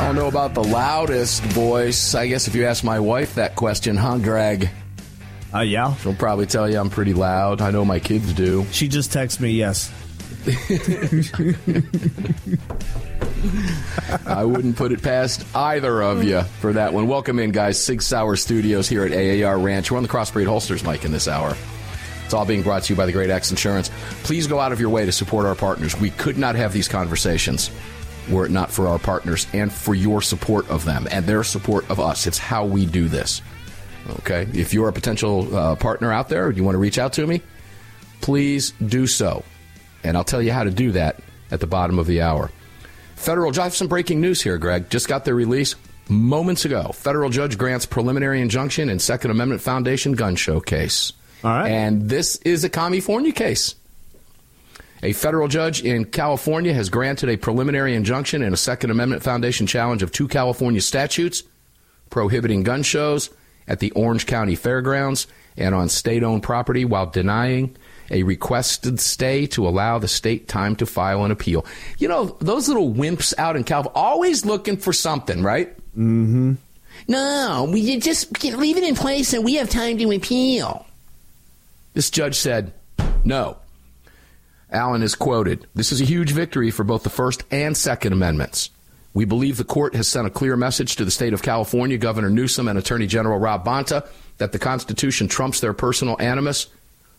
I don't know about the loudest voice. I guess if you ask my wife that question, huh, Greg? Uh, yeah. She'll probably tell you I'm pretty loud. I know my kids do. She just texted me, yes. I wouldn't put it past either of you for that one. Welcome in, guys. Sig Sauer Studios here at AAR Ranch. We're on the Crossbreed Holsters mic in this hour. It's all being brought to you by the Great X Insurance. Please go out of your way to support our partners. We could not have these conversations were it not for our partners and for your support of them and their support of us. It's how we do this. Okay? If you're a potential uh, partner out there, you want to reach out to me, please do so. And I'll tell you how to do that at the bottom of the hour. Federal, I have some breaking news here, Greg. Just got their release moments ago. Federal judge grants preliminary injunction in Second Amendment Foundation gun show case. All right. And this is a California case. A federal judge in California has granted a preliminary injunction in a Second Amendment Foundation challenge of two California statutes prohibiting gun shows at the Orange County Fairgrounds and on state owned property while denying a requested stay to allow the state time to file an appeal. You know, those little wimps out in California, always looking for something, right? Mm-hmm. No, we just leave it in place and we have time to appeal. This judge said, no. Alan is quoted This is a huge victory for both the First and Second Amendments. We believe the court has sent a clear message to the state of California, Governor Newsom, and Attorney General Rob Bonta that the Constitution trumps their personal animus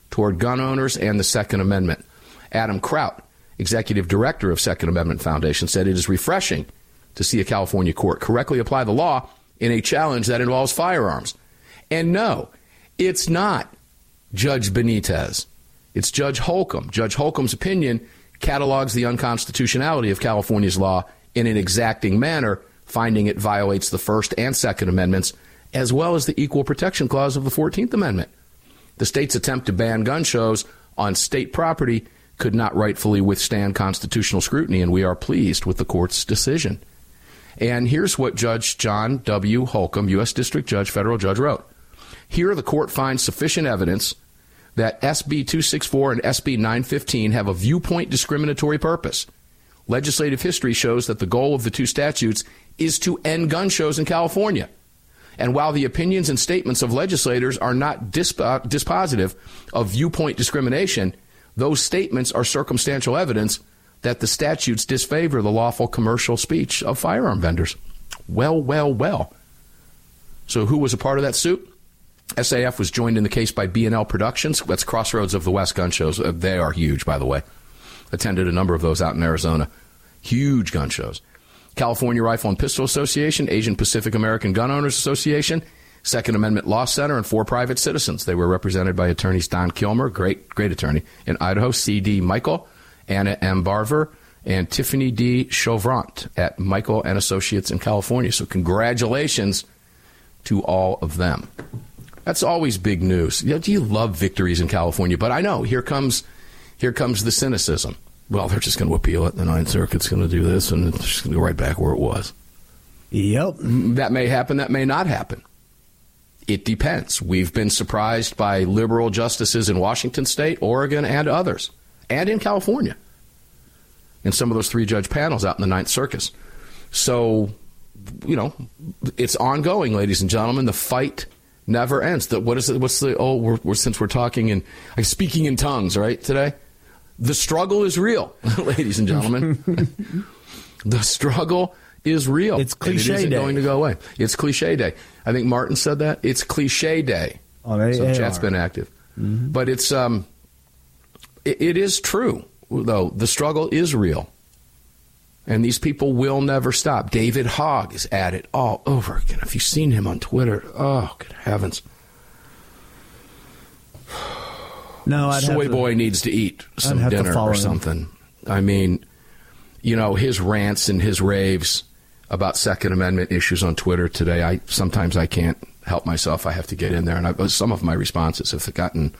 toward gun owners and the Second Amendment. Adam Kraut, executive director of Second Amendment Foundation, said it is refreshing to see a California court correctly apply the law in a challenge that involves firearms. And no, it's not Judge Benitez. It's Judge Holcomb. Judge Holcomb's opinion catalogs the unconstitutionality of California's law in an exacting manner, finding it violates the First and Second Amendments, as well as the Equal Protection Clause of the 14th Amendment. The state's attempt to ban gun shows on state property could not rightfully withstand constitutional scrutiny, and we are pleased with the court's decision. And here's what Judge John W. Holcomb, U.S. District Judge, federal judge, wrote. Here, the court finds sufficient evidence that SB 264 and SB 915 have a viewpoint discriminatory purpose. Legislative history shows that the goal of the two statutes is to end gun shows in California. And while the opinions and statements of legislators are not disp- uh, dispositive of viewpoint discrimination, those statements are circumstantial evidence that the statutes disfavor the lawful commercial speech of firearm vendors. Well, well, well. So, who was a part of that suit? SAF was joined in the case by B&L Productions. That's Crossroads of the West gun shows. Uh, They are huge, by the way. Attended a number of those out in Arizona. Huge gun shows. California Rifle and Pistol Association, Asian Pacific American Gun Owners Association, Second Amendment Law Center, and four private citizens. They were represented by attorneys Don Kilmer, great, great attorney, in Idaho, C.D. Michel, Anna M. Barvir, and Tiffany D. Cheuvront at Michel and Associates in California. So congratulations to all of them. That's always big news. You, know, you love victories in California, but I know here comes here comes the cynicism. Well, they're just going to appeal it. The Ninth Circuit's going to do this, and it's going to go right back where it was. Yep. That may happen. That may not happen. It depends. We've been surprised by liberal justices in Washington State, Oregon, and others, and in California, in some of those three judge panels out in the Ninth Circus. So, you know, it's ongoing, ladies and gentlemen. The fight never ends. The, what is it? What's the oh? We're, we're, since we're talking in like speaking in tongues, right? Today, the struggle is real, ladies and gentlemen. the struggle is real. It's and it cliche day. going to go away. It's cliche day. I think Martin said that. It's cliche day. On they- so chat's. Mm-hmm. been active, but it's um, it, it is true though. The struggle is real, and these people will never stop. David Hogg is at it all over again. If you've seen him on Twitter? Oh, good heavens! No, I'd Soy to- boy needs to eat some dinner or him. something. I mean, you know, his rants and his raves about Second Amendment issues on Twitter today. I sometimes I can't help myself. I have to get in there, and I, some of my responses have gotten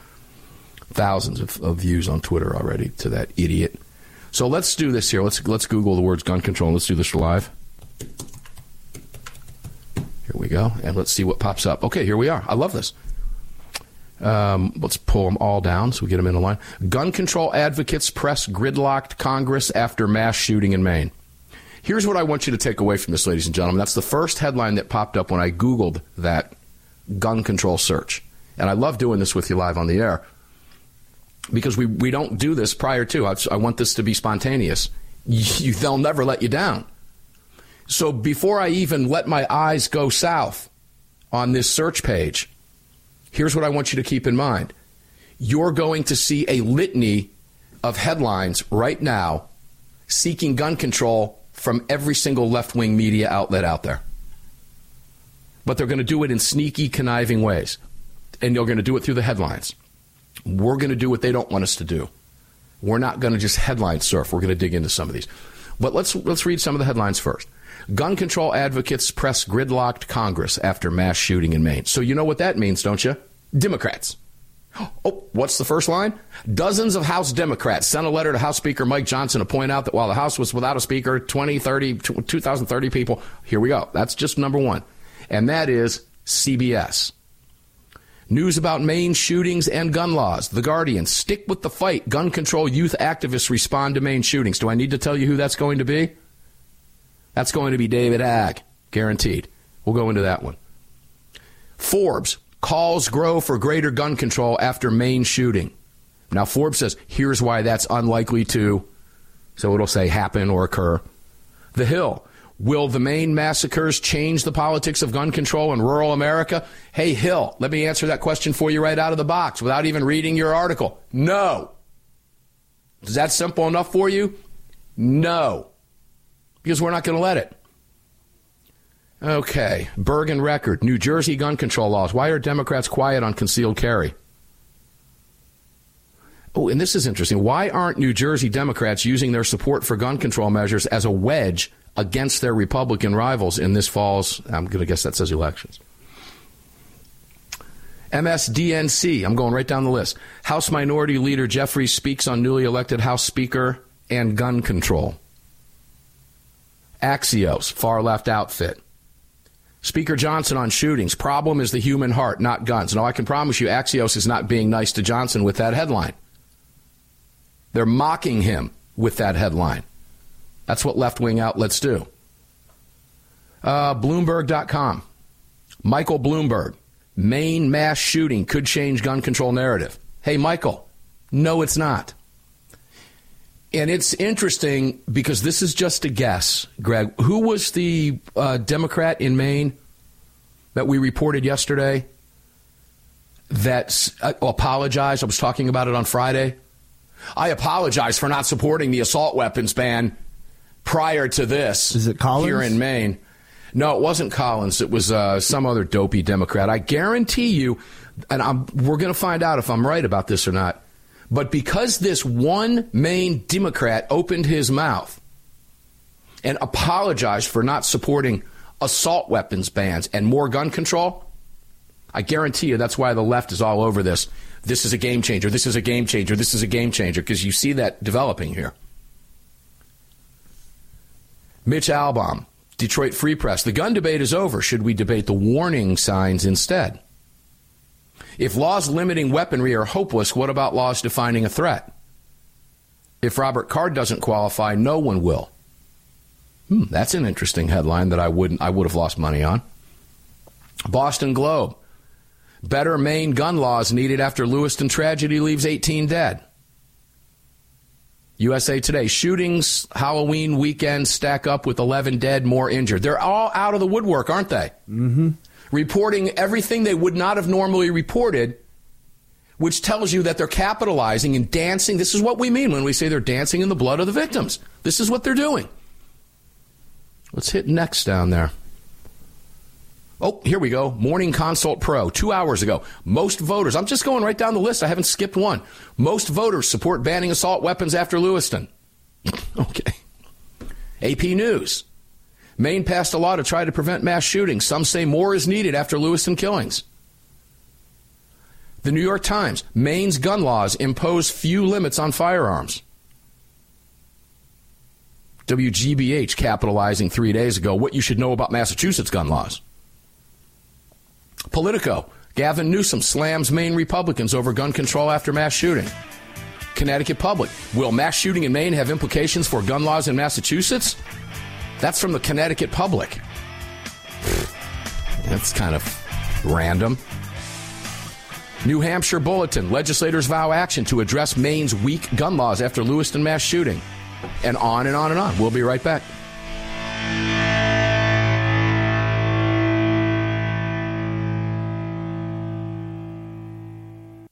thousands of, of views on Twitter already to that idiot. So let's do this here. Let's let's Google the words gun control. Let's do this live. Here we go, and let's see what pops up. Okay, here we are. I love this. Um, let's pull them all down so we get them in a line. Gun control advocates press gridlocked Congress after mass shooting in Maine. Here's what I want you to take away from this, ladies and gentlemen. That's the first headline that popped up when I Googled that gun control search. And I love doing this with you live on the air because we, we don't do this prior to. I, I want this to be spontaneous. You, they'll never let you down. So before I even let my eyes go south on this search page, here's what I want you to keep in mind. You're going to see a litany of headlines right now seeking gun control from every single left wing media outlet out there. But they're going to do it in sneaky, conniving ways. And they're going to do it through the headlines. We're going to do what they don't want us to do. We're not going to just headline surf. We're going to dig into some of these. But let's, let's read some of the headlines first. Gun control advocates press gridlocked Congress after mass shooting in Maine. So you know what that means, don't you? Democrats. Oh, what's the first line? Dozens of House Democrats sent a letter to House Speaker Mike Johnson to point out that while the House was without a speaker, 20, 30, 2,030 people, here we go. That's just number one. And that is CBS. News about Maine shootings and gun laws. The Guardian. Stick with the fight. Gun control youth activists respond to Maine shootings. Do I need to tell you who that's going to be? That's going to be David Hogg. Guaranteed. We'll go into that one. Forbes. Calls grow for greater gun control after Maine shooting. Now, Forbes says, here's why that's unlikely to, so it'll say happen or occur. The Hill. Will the Maine massacres change the politics of gun control in rural America? Hey, Hill, let me answer that question for you right out of the box without even reading your article. No. Is that simple enough for you? No. Because we're not going to let it. Okay. Bergen Record. New Jersey gun control laws. Why are Democrats quiet on concealed carry? Oh, and this is interesting. Why aren't New Jersey Democrats using their support for gun control measures as a wedge against their Republican rivals in this fall's, I'm going to guess that says elections? MSDNC, I'm going right down the list. House Minority Leader Jeffries speaks on newly elected House Speaker and gun control. Axios, far left outfit. Speaker Johnson on shootings. Problem is the human heart, not guns. Now, I can promise you, Axios is not being nice to Johnson with that headline. They're mocking him with that headline. That's what left wing outlets do. Uh, Bloomberg.com. Michael Bloomberg. Maine mass shooting could change gun control narrative. Hey, Michael. No, it's not. And it's interesting because this is just a guess, Greg. Who was the uh, Democrat in Maine that we reported yesterday that uh, apologized? I was talking about it on Friday. I apologize for not supporting the assault weapons ban prior to this. Is it Collins? Here in Maine. No, it wasn't Collins. It was uh, some other dopey Democrat. I guarantee you, and I'm, we're going to find out if I'm right about this or not. But because this one Maine Democrat opened his mouth and apologized for not supporting assault weapons bans and more gun control, I guarantee you that's why the left is all over this. This is a game changer. This is a game changer. This is a game changer because you see that developing here. Mitch Albom, Detroit Free Press. The gun debate is over. Should we debate the warning signs instead? If laws limiting weaponry are hopeless, what about laws defining a threat? If Robert Card doesn't qualify, no one will. Hmm, that's an interesting headline that I wouldn't I would have lost money on. Boston Globe. Better Maine gun laws needed after Lewiston tragedy leaves 18 dead. USA Today shootings Halloween weekend stack up with 11 dead, more injured. They're all out of the woodwork, aren't they? Mm-hmm. Reporting everything they would not have normally reported, which tells you that they're capitalizing and dancing. This is what we mean when we say they're dancing in the blood of the victims. This is what they're doing. Let's hit next down there. Oh, here we go. Morning Consult Pro, two hours ago. Most voters, I'm just going right down the list. I haven't skipped one. Most voters support banning assault weapons after Lewiston. okay. AP News. Maine passed a law to try to prevent mass shootings. Some say more is needed after Lewiston killings. The New York Times. Maine's gun laws impose few limits on firearms. WGBH capitalizing three days ago what you should know about Massachusetts gun laws. Politico. Gavin Newsom slams Maine Republicans over gun control after mass shooting. Connecticut Public. Will mass shooting in Maine have implications for gun laws in Massachusetts? That's from the Connecticut Public. That's kind of random. New Hampshire Bulletin. Legislators vow action to address Maine's weak gun laws after Lewiston mass shooting. And on and on and on. We'll be right back.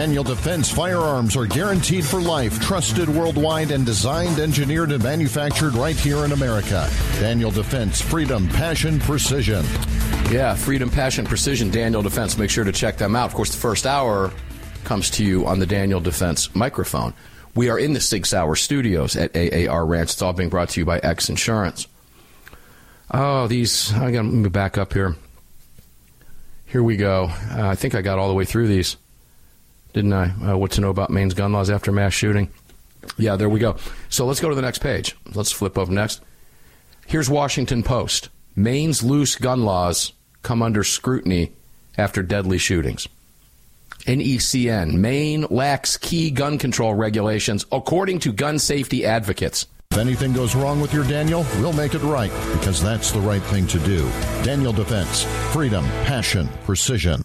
Daniel Defense firearms are guaranteed for life, trusted worldwide, and designed, engineered, and manufactured right here in America. Daniel Defense, freedom, passion, precision. Yeah, freedom, passion, precision, Daniel Defense. Make sure to check them out. Of course, the first hour comes to you on the Daniel Defense microphone. We are in the Sig Sauer studios at AAR Ranch. It's all being brought to you by X Insurance. Oh, these, I got to back up here. Here we go. Uh, I think I got all the way through these didn't I? Uh, what to know about Maine's gun laws after mass shooting? Yeah, there we go. So let's go to the next page. Let's flip over next. Here's Washington Post. Maine's loose gun laws come under scrutiny after deadly shootings. NECN. Maine lacks key gun control regulations, according to gun safety advocates. If anything goes wrong with your Daniel, we'll make it right because that's the right thing to do. Daniel Defense. Freedom, passion, precision.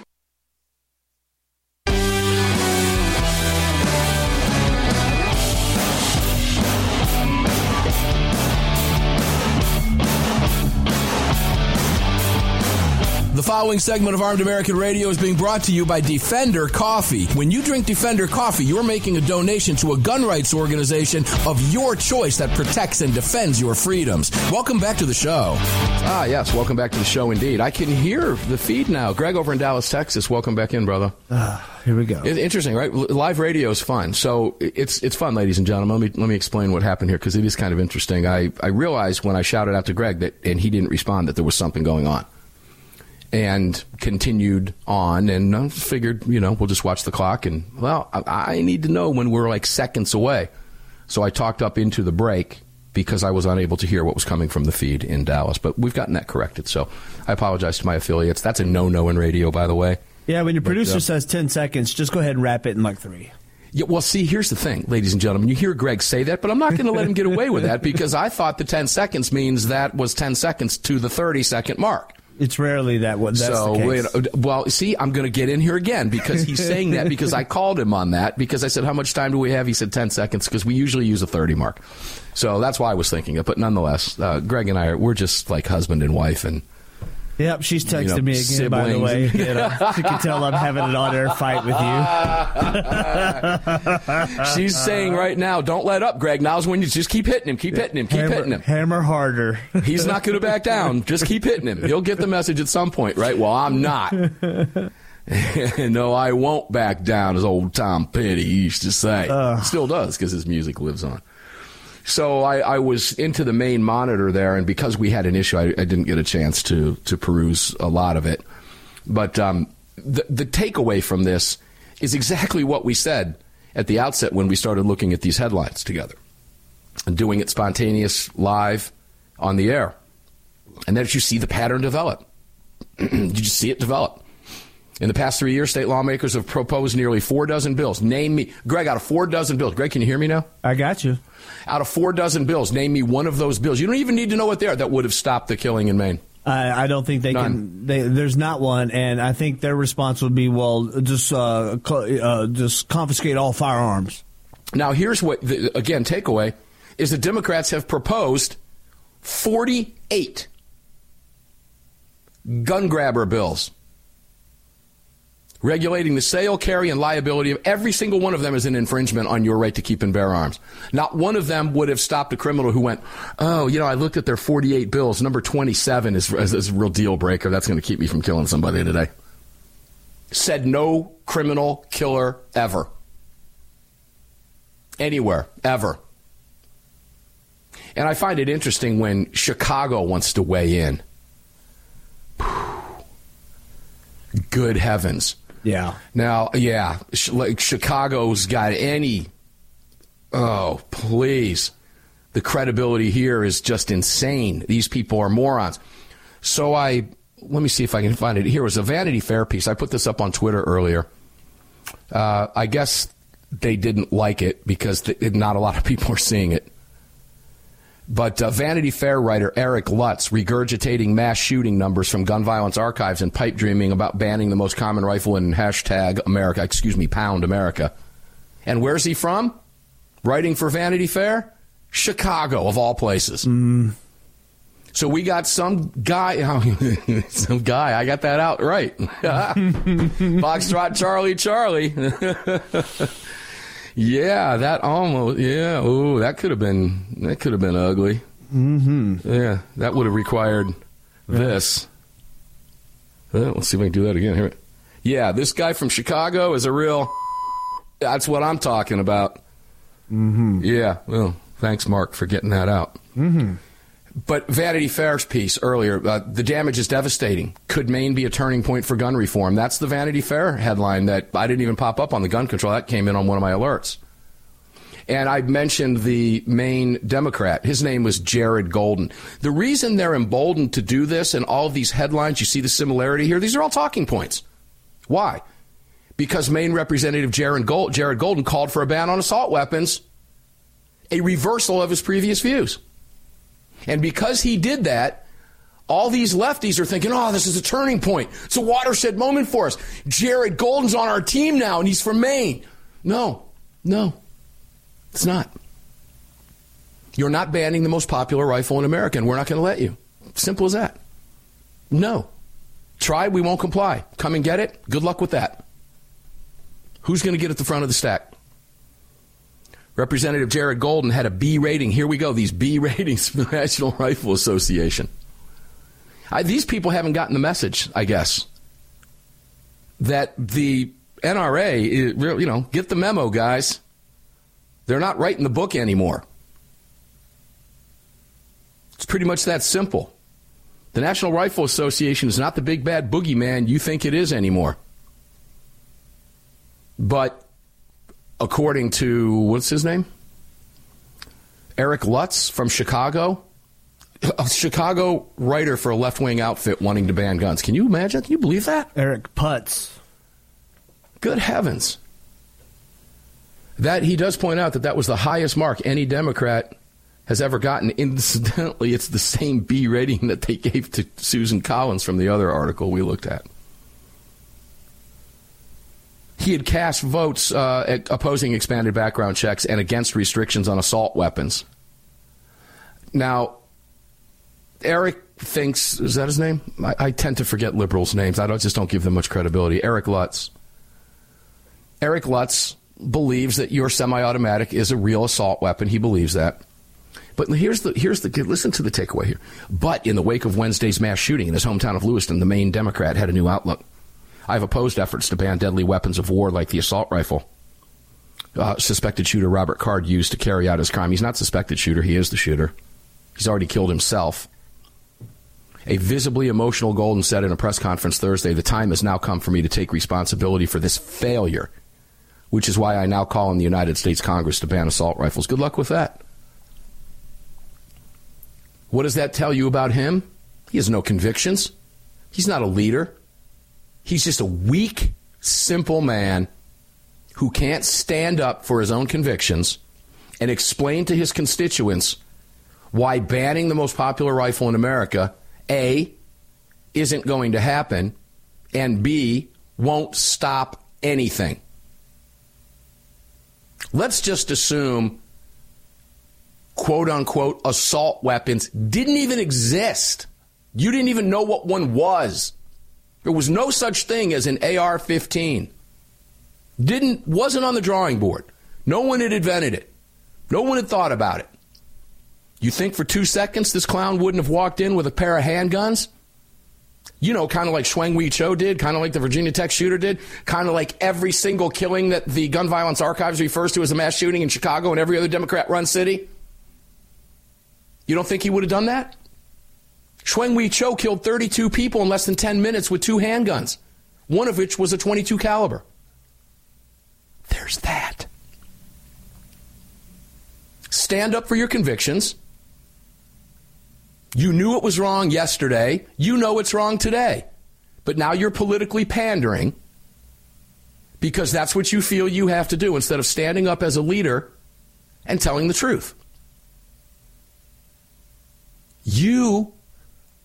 The following segment of Armed American Radio is being brought to you by Defender Coffee. When you drink Defender Coffee, you're making a donation to a gun rights organization of your choice that protects and defends your freedoms. Welcome back to the show. Ah, yes, welcome back to the show indeed. I can hear the feed now. Greg over in Dallas, Texas, welcome back in, brother. Ah, here we go. It's interesting, right? Live radio is fun. So it's it's fun, ladies and gentlemen. Let me let me explain what happened here because it is kind of interesting. I I realized when I shouted out to Greg that and he didn't respond that there was something going on, and continued on and I figured you know we'll just watch the clock and well I, I need to know when we're like seconds away, so I talked up into the break because I was unable to hear what was coming from the feed in Dallas. But we've gotten that corrected. So I apologize to my affiliates. That's a no no in radio, by the way. Yeah, when your But, producer uh, says 10 seconds, just go ahead and wrap it in like three. Yeah, well, see, here's the thing, ladies and gentlemen. You hear Greg say that, but I'm not going to let him get away with that because I thought the 10 seconds means that was 10 seconds to the 30 second mark. It's rarely that what that's so, the case. you know, well, see, I'm going to get in here again because he's saying that because I called him on that because I said, "How much time do we have?" He said 10 seconds because we usually use a 30 mark. So that's why I was thinking it. But nonetheless, uh, Greg and I we're just like husband and wife, and Yep, she's texting you know, me again, by the way. You know, she can tell I'm having an on air fight with you. she's saying right now, "Don't let up, Greg. Now's when you just keep hitting him, keep hitting him, keep hammer, hitting him." hammer harder. He's not going to back down. Just keep hitting him. He'll get the message at some point, right? Well, I'm not. no, I won't back down, as old Tom Petty used to say. Uh. Still does, because his music lives on. So I, I was into the main monitor there, and because we had an issue, I, I didn't get a chance to to peruse a lot of it. But um, the the takeaway from this is exactly what we said at the outset when we started looking at these headlines together and doing it spontaneous live on the air. And that you see the pattern develop. Did you see it develop. In the past three years, state lawmakers have proposed nearly four dozen bills. Name me, Greg, out of four dozen bills. Greg, can you hear me now? I got you. Out of four dozen bills, name me one of those bills. You don't even need to know what they are that would have stopped the killing in Maine. I, I don't think they None. can. They, there's not one, and I think their response would be, "Well, just uh, cl- uh, just confiscate all firearms." Now, here's what, the, again, takeaway is the Democrats have proposed 48 gun grabber bills regulating the sale, carry, and liability of every single one of them is an infringement on your right to keep and bear arms. Not one of them would have stopped a criminal who went, oh, you know, I looked at their 48 bills. Number 27 is, is, is a real deal breaker. That's going to keep me from killing somebody today. Said no criminal killer ever. Anywhere, ever. And I find it interesting when Chicago wants to weigh in. Good heavens. Yeah. Now, yeah, like Chicago's got any. Oh, please. The credibility here is just insane. These people are morons. So I, let me see if I can find it. Here was a Vanity Fair piece. I put this up on Twitter earlier. Uh, I guess they didn't like it because th- not a lot of people are seeing it. But uh, Vanity Fair writer Eric Lutz regurgitating mass shooting numbers from gun violence archives and pipe dreaming about banning the most common rifle in hashtag America, excuse me, pound America. And where's he from? Writing for Vanity Fair? Chicago, of all places. So we got some guy, some guy, I got that out right. Foxtrot Charlie Charlie. Yeah, that almost. Yeah, oh, that could have been. That could have been ugly. Mm-hmm. Yeah, that would have required this. Well, let's see if I can do that again. Here. Yeah, this guy from Chicago is a real. That's what I'm talking about. Mm-hmm. Yeah. Well, thanks, Mark, for getting that out. Mm-hmm. But Vanity Fair's piece earlier, uh, the damage is devastating. Could Maine be a turning point for gun reform? That's the Vanity Fair headline that I didn't even pop up on the gun control. That came in on one of my alerts. And I mentioned the Maine Democrat. His name was Jared Golden. The reason they're emboldened to do this and all of these headlines, you see the similarity here, these are all talking points. Why? Because Maine Representative Jared, Gold, Jared Golden called for a ban on assault weapons, a reversal of his previous views. And because he did that, all these lefties are thinking, oh, this is a turning point. It's a watershed moment for us. Jared Golden's on our team now, and he's from Maine. No, no, it's not. You're not banning the most popular rifle in America, and we're not going to let you. Simple as that. No. Try, we won't comply. Come and get it. Good luck with that. Who's going to get at the front of the stack? Representative Jared Golden had a B rating. Here we go, these B ratings from the National Rifle Association. I, these people haven't gotten the message, I guess, that the NRA, is, you know, get the memo, guys. They're not writing the book anymore. It's pretty much that simple. The National Rifle Association is not the big bad boogeyman you think it is anymore. But according to what's his name? Eric Lutz from Chicago, a Chicago writer for a left wing outfit wanting to ban guns. Can you imagine? Can you believe that? Eric Putz. Good heavens. That he does point out that that was the highest mark any Democrat has ever gotten. Incidentally, it's the same B rating that they gave to Susan Collins from the other article we looked at he had cast votes uh, opposing expanded background checks and against restrictions on assault weapons. Now, Eric thinks is that his name? I, I tend to forget liberals' names. I don't, just don't give them much credibility. Eric Lutz. Eric Lutz believes that your semi-automatic is a real assault weapon. He believes that. But here's the here's the listen to the takeaway here. But in the wake of Wednesday's mass shooting in his hometown of Lewiston, the Maine Democrat had a new outlook. I've opposed efforts to ban deadly weapons of war like the assault rifle. Uh, suspected shooter Robert Card used to carry out his crime. He's not suspected shooter, he is the shooter. He's already killed himself. A visibly emotional Golden said in a press conference Thursday, The time has now come for me to take responsibility for this failure, which is why I now call on the United States Congress to ban assault rifles. Good luck with that. What does that tell you about him? He has no convictions. He's not a leader. He's just a weak, simple man who can't stand up for his own convictions and explain to his constituents why banning the most popular rifle in America, A, isn't going to happen, and B, won't stop anything. Let's just assume, quote unquote, assault weapons didn't even exist. You didn't even know what one was. There was no such thing as an AR-15. Didn't wasn't on the drawing board. No one had invented it. No one had thought about it. You think for two seconds this clown wouldn't have walked in with a pair of handguns? You know, kind of like Seung-Hui Cho did, kind of like the Virginia Tech shooter did, kind of like every single killing that the Gun Violence Archives refers to as a mass shooting in Chicago and every other Democrat run city. You don't think he would have done that? Seung-Hui Cho killed 32 people in less than 10 minutes with two handguns, one of which was a 22 caliber. There's that. Stand up for your convictions. You knew it was wrong yesterday. You know it's wrong today. But now you're politically pandering because that's what you feel you have to do instead of standing up as a leader and telling the truth. You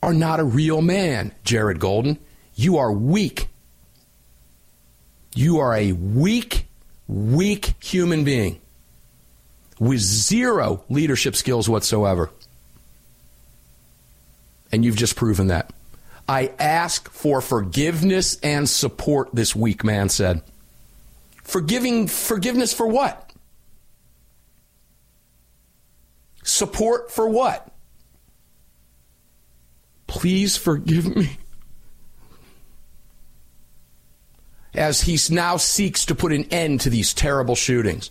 are not a real man, Jared Golden. You are weak. You are a weak, weak human being with zero leadership skills whatsoever. And you've just proven that. I ask for forgiveness and support, this weak man said. Forgiving forgiveness for what? Support for what? Please forgive me. As he now seeks to put an end to these terrible shootings.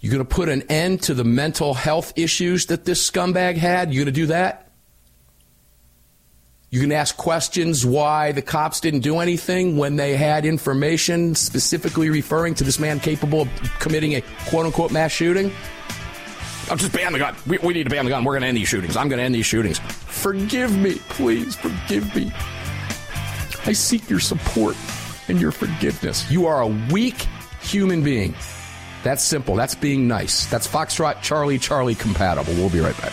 You're going to put an end to the mental health issues that this scumbag had? You're going to do that? You can ask questions why the cops didn't do anything when they had information specifically referring to this man capable of committing a quote unquote mass shooting. I'm just ban the gun. We, we need to ban the gun. We're going to end these shootings. I'm going to end these shootings. Forgive me, please, forgive me. I seek your support and your forgiveness. You are a weak human being. That's simple. That's being nice. That's Foxtrot Charlie Charlie compatible. We'll be right back.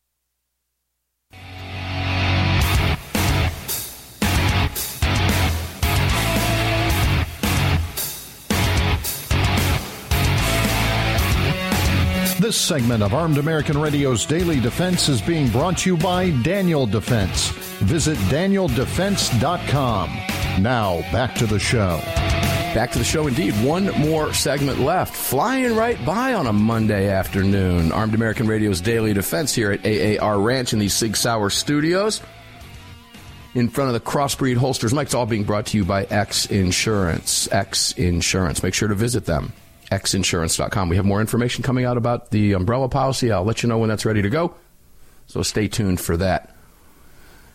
This segment of Armed American Radio's Daily Defense is being brought to you by Daniel Defense. Visit danieldefense.com. Now, back to the show. Back to the show indeed. One more segment left. Flying right by on a Monday afternoon. Armed American Radio's Daily Defense here at AAR Ranch in the Sig Sauer studios. In front of the Crossbreed Holsters. Mike's all being brought to you by X Insurance. X Insurance. Make sure to visit them. Xinsurance.com. We have more information coming out about the umbrella policy. I'll let you know when that's ready to go. So stay tuned for that.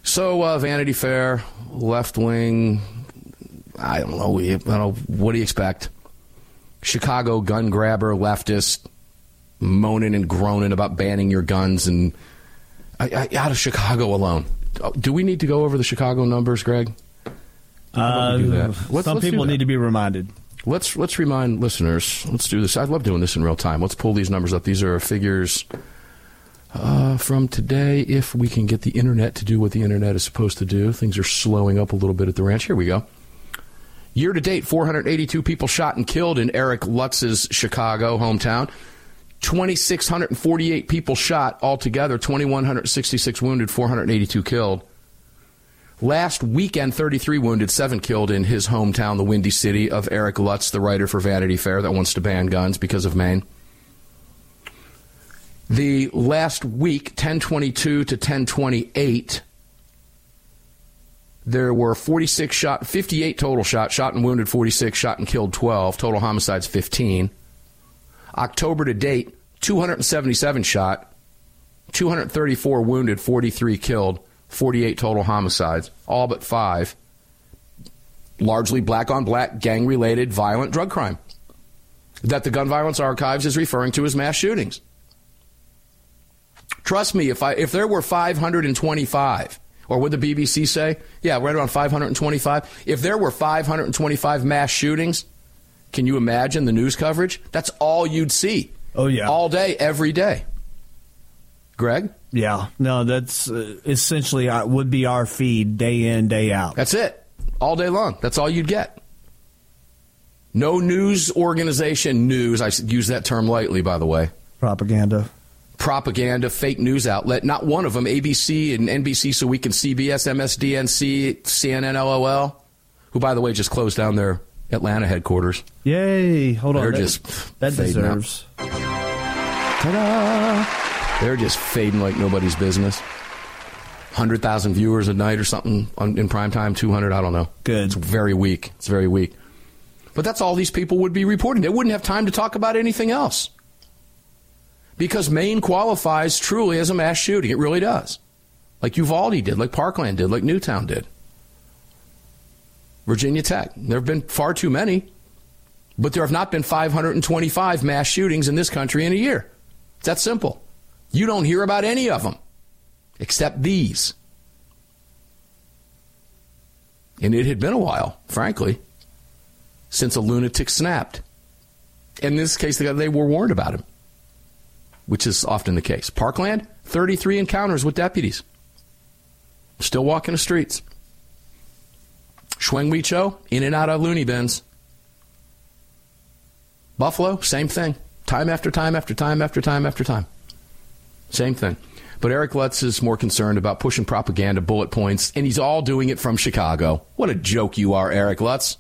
So, uh, Vanity Fair, left wing, I don't know. I don't know. What do you expect? Chicago gun grabber, leftist, moaning and groaning about banning your guns and I, I, out of Chicago alone. Do we need to go over the Chicago numbers, Greg? Uh, Let's- some let's people need to be reminded. Let's let's remind listeners. Let's do this. I love doing this in real time. Let's pull these numbers up. These are figures uh, from today. If we can get the internet to do what the internet is supposed to do, things are slowing up a little bit at the ranch. Here we go. Year to date, 482 people shot and killed in Eric Lutz's Chicago hometown. 2,648 people shot altogether, 2,166 wounded, 482 killed. Last weekend, 33 wounded, 7 killed in his hometown, the Windy City of Eric Lutz, the writer for Vanity Fair that wants to ban guns because of Maine. The last week, 1022 to 1028, there were 46 shot, 58 total shot, shot and wounded 46, shot and killed 12, total homicides 15. October to date, 277 shot, 234 wounded, 43 killed, 48 total homicides, all but five. Largely black on black, gang related, violent drug crime. That the Gun Violence Archives is referring to as mass shootings. Trust me, if I if there were 525, or would the BBC say, yeah, right around 525. If there were 525 mass shootings, can you imagine the news coverage? That's all you'd see. Oh, yeah. all day, every day. Greg, Yeah, no, that's uh, essentially uh, would be our feed day in, day out. that's it, all day long. That's all you'd get. No news organization, news. I use that term lightly, by the way. Propaganda. propaganda, fake news outlet. Not one of them, ABC and NBC, so we can CBS, MSDNC, CNN, LOL, who, by the way, just closed down their Atlanta headquarters. Yay! Hold on, They're just that fading out. Ta-da! They're just fading like nobody's business. 100,000 viewers a night or something on, in prime time, 200, I don't know. Good. It's very weak. It's very weak. But that's all these people would be reporting. They wouldn't have time to talk about anything else. Because Maine qualifies truly as a mass shooting. It really does. Like Uvalde did, like Parkland did, like Newtown did. Virginia Tech. There have been far too many, but there have not been 525 mass shootings in this country in a year. It's that simple. You don't hear about any of them except these. And it had been a while, frankly, since a lunatic snapped. In this case, they were warned about him, which is often the case. Parkland, 33 encounters with deputies. Still walking the streets. Seung-Hui Cho, in and out of loony bins. Buffalo, same thing. Time after time after time after time after time. Same thing. But Eric Lutz is more concerned about pushing propaganda, bullet points, and he's all doing it from Chicago. What a joke you are, Eric Lutz.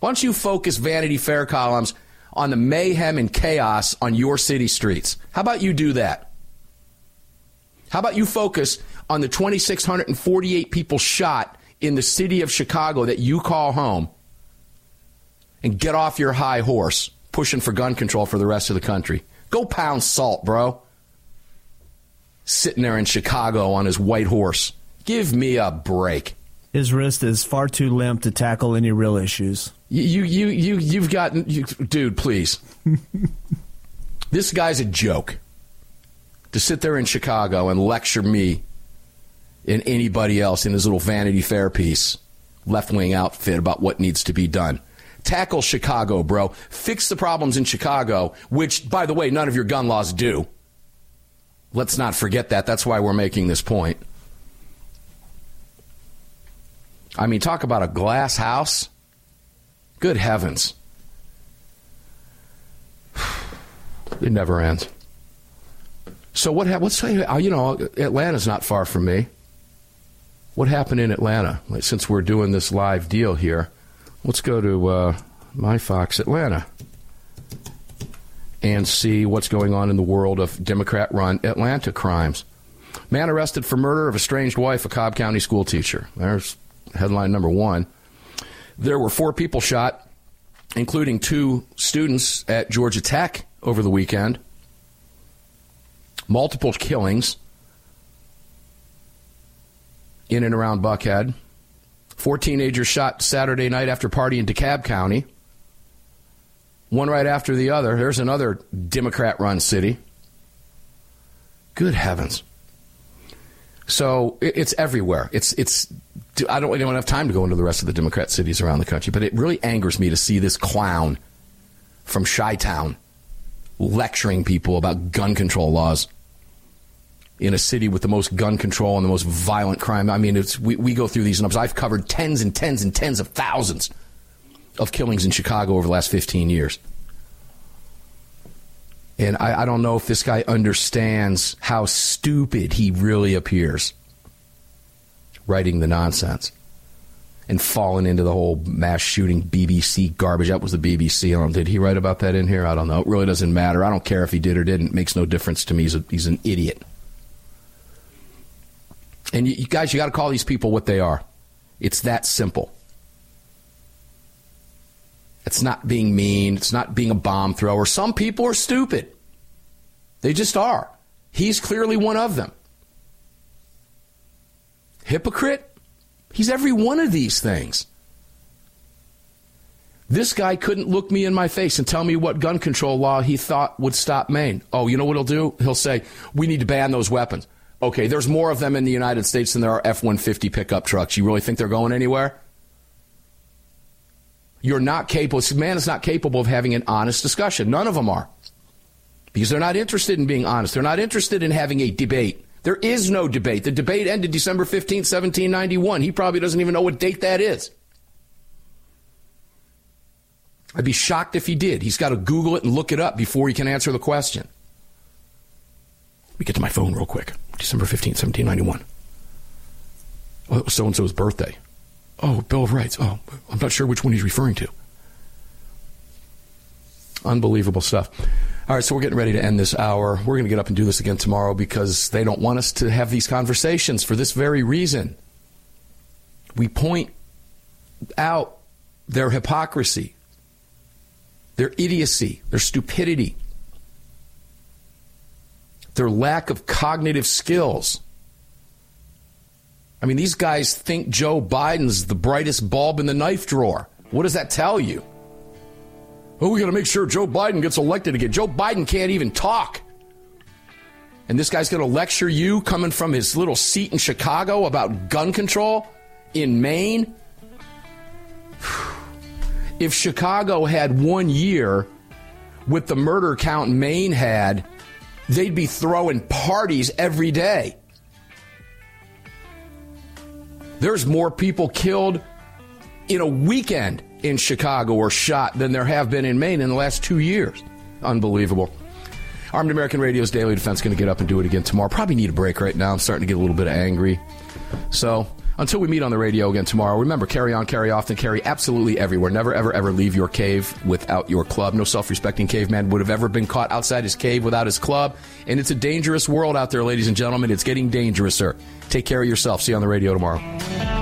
Why don't you focus Vanity Fair columns on the mayhem and chaos on your city streets? How about you do that? How about you focus on the 2,648 people shot in the city of Chicago that you call home and get off your high horse pushing for gun control for the rest of the country? Go pound salt, bro. Sitting there in Chicago on his white horse. Give me a break. His wrist is far too limp to tackle any real issues. You, you, you, you you've got, you, dude. Please, this guy's a joke. To sit there in Chicago and lecture me and anybody else in his little Vanity Fair piece, left wing outfit about what needs to be done. Tackle Chicago, bro. Fix the problems in Chicago, which, by the way, none of your gun laws do. Let's not forget that. That's why we're making this point. I mean, talk about a glass house. Good heavens. It never ends. So what? hap- Let's uh, you know Atlanta's not far from me. what happened in Atlanta? Since we're doing this live deal here, let's go to uh, my Fox Atlanta and see what's going on in the world of Democrat run Atlanta crimes. Man arrested for murder of estranged wife, a Cobb County school teacher. There's headline number one. There were four people shot, including two students at Georgia Tech over the weekend. Multiple killings in and around Buckhead. Four teenagers shot Saturday night after party in DeKalb County. One right after the other. There's another Democrat run city. Good heavens. So it's everywhere. It's it's. I don't, I don't have time to go into the rest of the Democrat cities around the country, but it really angers me to see this clown from Chi Town lecturing people about gun control laws in a city with the most gun control and the most violent crime. I mean, it's, we, we go through these numbers. I've covered tens and tens and tens of thousands of killings in Chicago over the last 15 years. And I, I don't know if this guy understands how stupid he really appears writing the nonsense and falling into the whole mass shooting BBC garbage. That was the BBC. Did he write about that in here? I don't know. It really doesn't matter. I don't care if he did or didn't. It makes no difference to me. He's, a, he's an idiot. And you, you guys, you got to call these people what they are. It's that simple. It's not being mean. It's not being a bomb thrower. Some people are stupid. They just are. He's clearly one of them. Hypocrite? He's every one of these things. This guy couldn't look me in my face and tell me what gun control law he thought would stop Maine. Oh, you know what he'll do? He'll say, we need to ban those weapons. Okay, there's more of them in the United States than there are F 150 pickup trucks. You really think they're going anywhere? You're not capable. Man is not capable of having an honest discussion. None of them are. Because they're not interested in being honest. They're not interested in having a debate. There is no debate. The debate ended December 15, 1791. He probably doesn't even know what date that is. I'd be shocked if he did. He's got to Google it and look it up before he can answer the question. Let me get to my phone real quick. December 15, 1791. Oh, so and so's birthday. Oh, Bill of Rights. Oh, I'm not sure which one he's referring to. Unbelievable stuff. All right, so we're getting ready to end this hour. We're going to get up and do this again tomorrow because they don't want us to have these conversations for this very reason. We point out their hypocrisy, their idiocy, their stupidity, their lack of cognitive skills. I mean, these guys think Joe Biden's the brightest bulb in the knife drawer. What does that tell you? Oh, we got to make sure Joe Biden gets elected again. Joe Biden can't even talk. And this guy's going to lecture you coming from his little seat in Chicago about gun control in Maine? If Chicago had one year with the murder count Maine had, they'd be throwing parties every day. There's more people killed in a weekend in Chicago or shot than there have been in Maine in the last two years. Unbelievable. Armed American Radio's Daily Defense going to get up and do it again tomorrow. Probably need a break right now. I'm starting to get a little bit angry. So until we meet on the radio again tomorrow, remember carry on, carry often, carry absolutely everywhere. Never, ever, ever leave your cave without your club. No self respecting caveman would have ever been caught outside his cave without his club. And it's a dangerous world out there, ladies and gentlemen. It's getting dangerous, sir. Take care of yourself. See you on the radio tomorrow.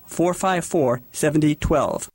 454 7012.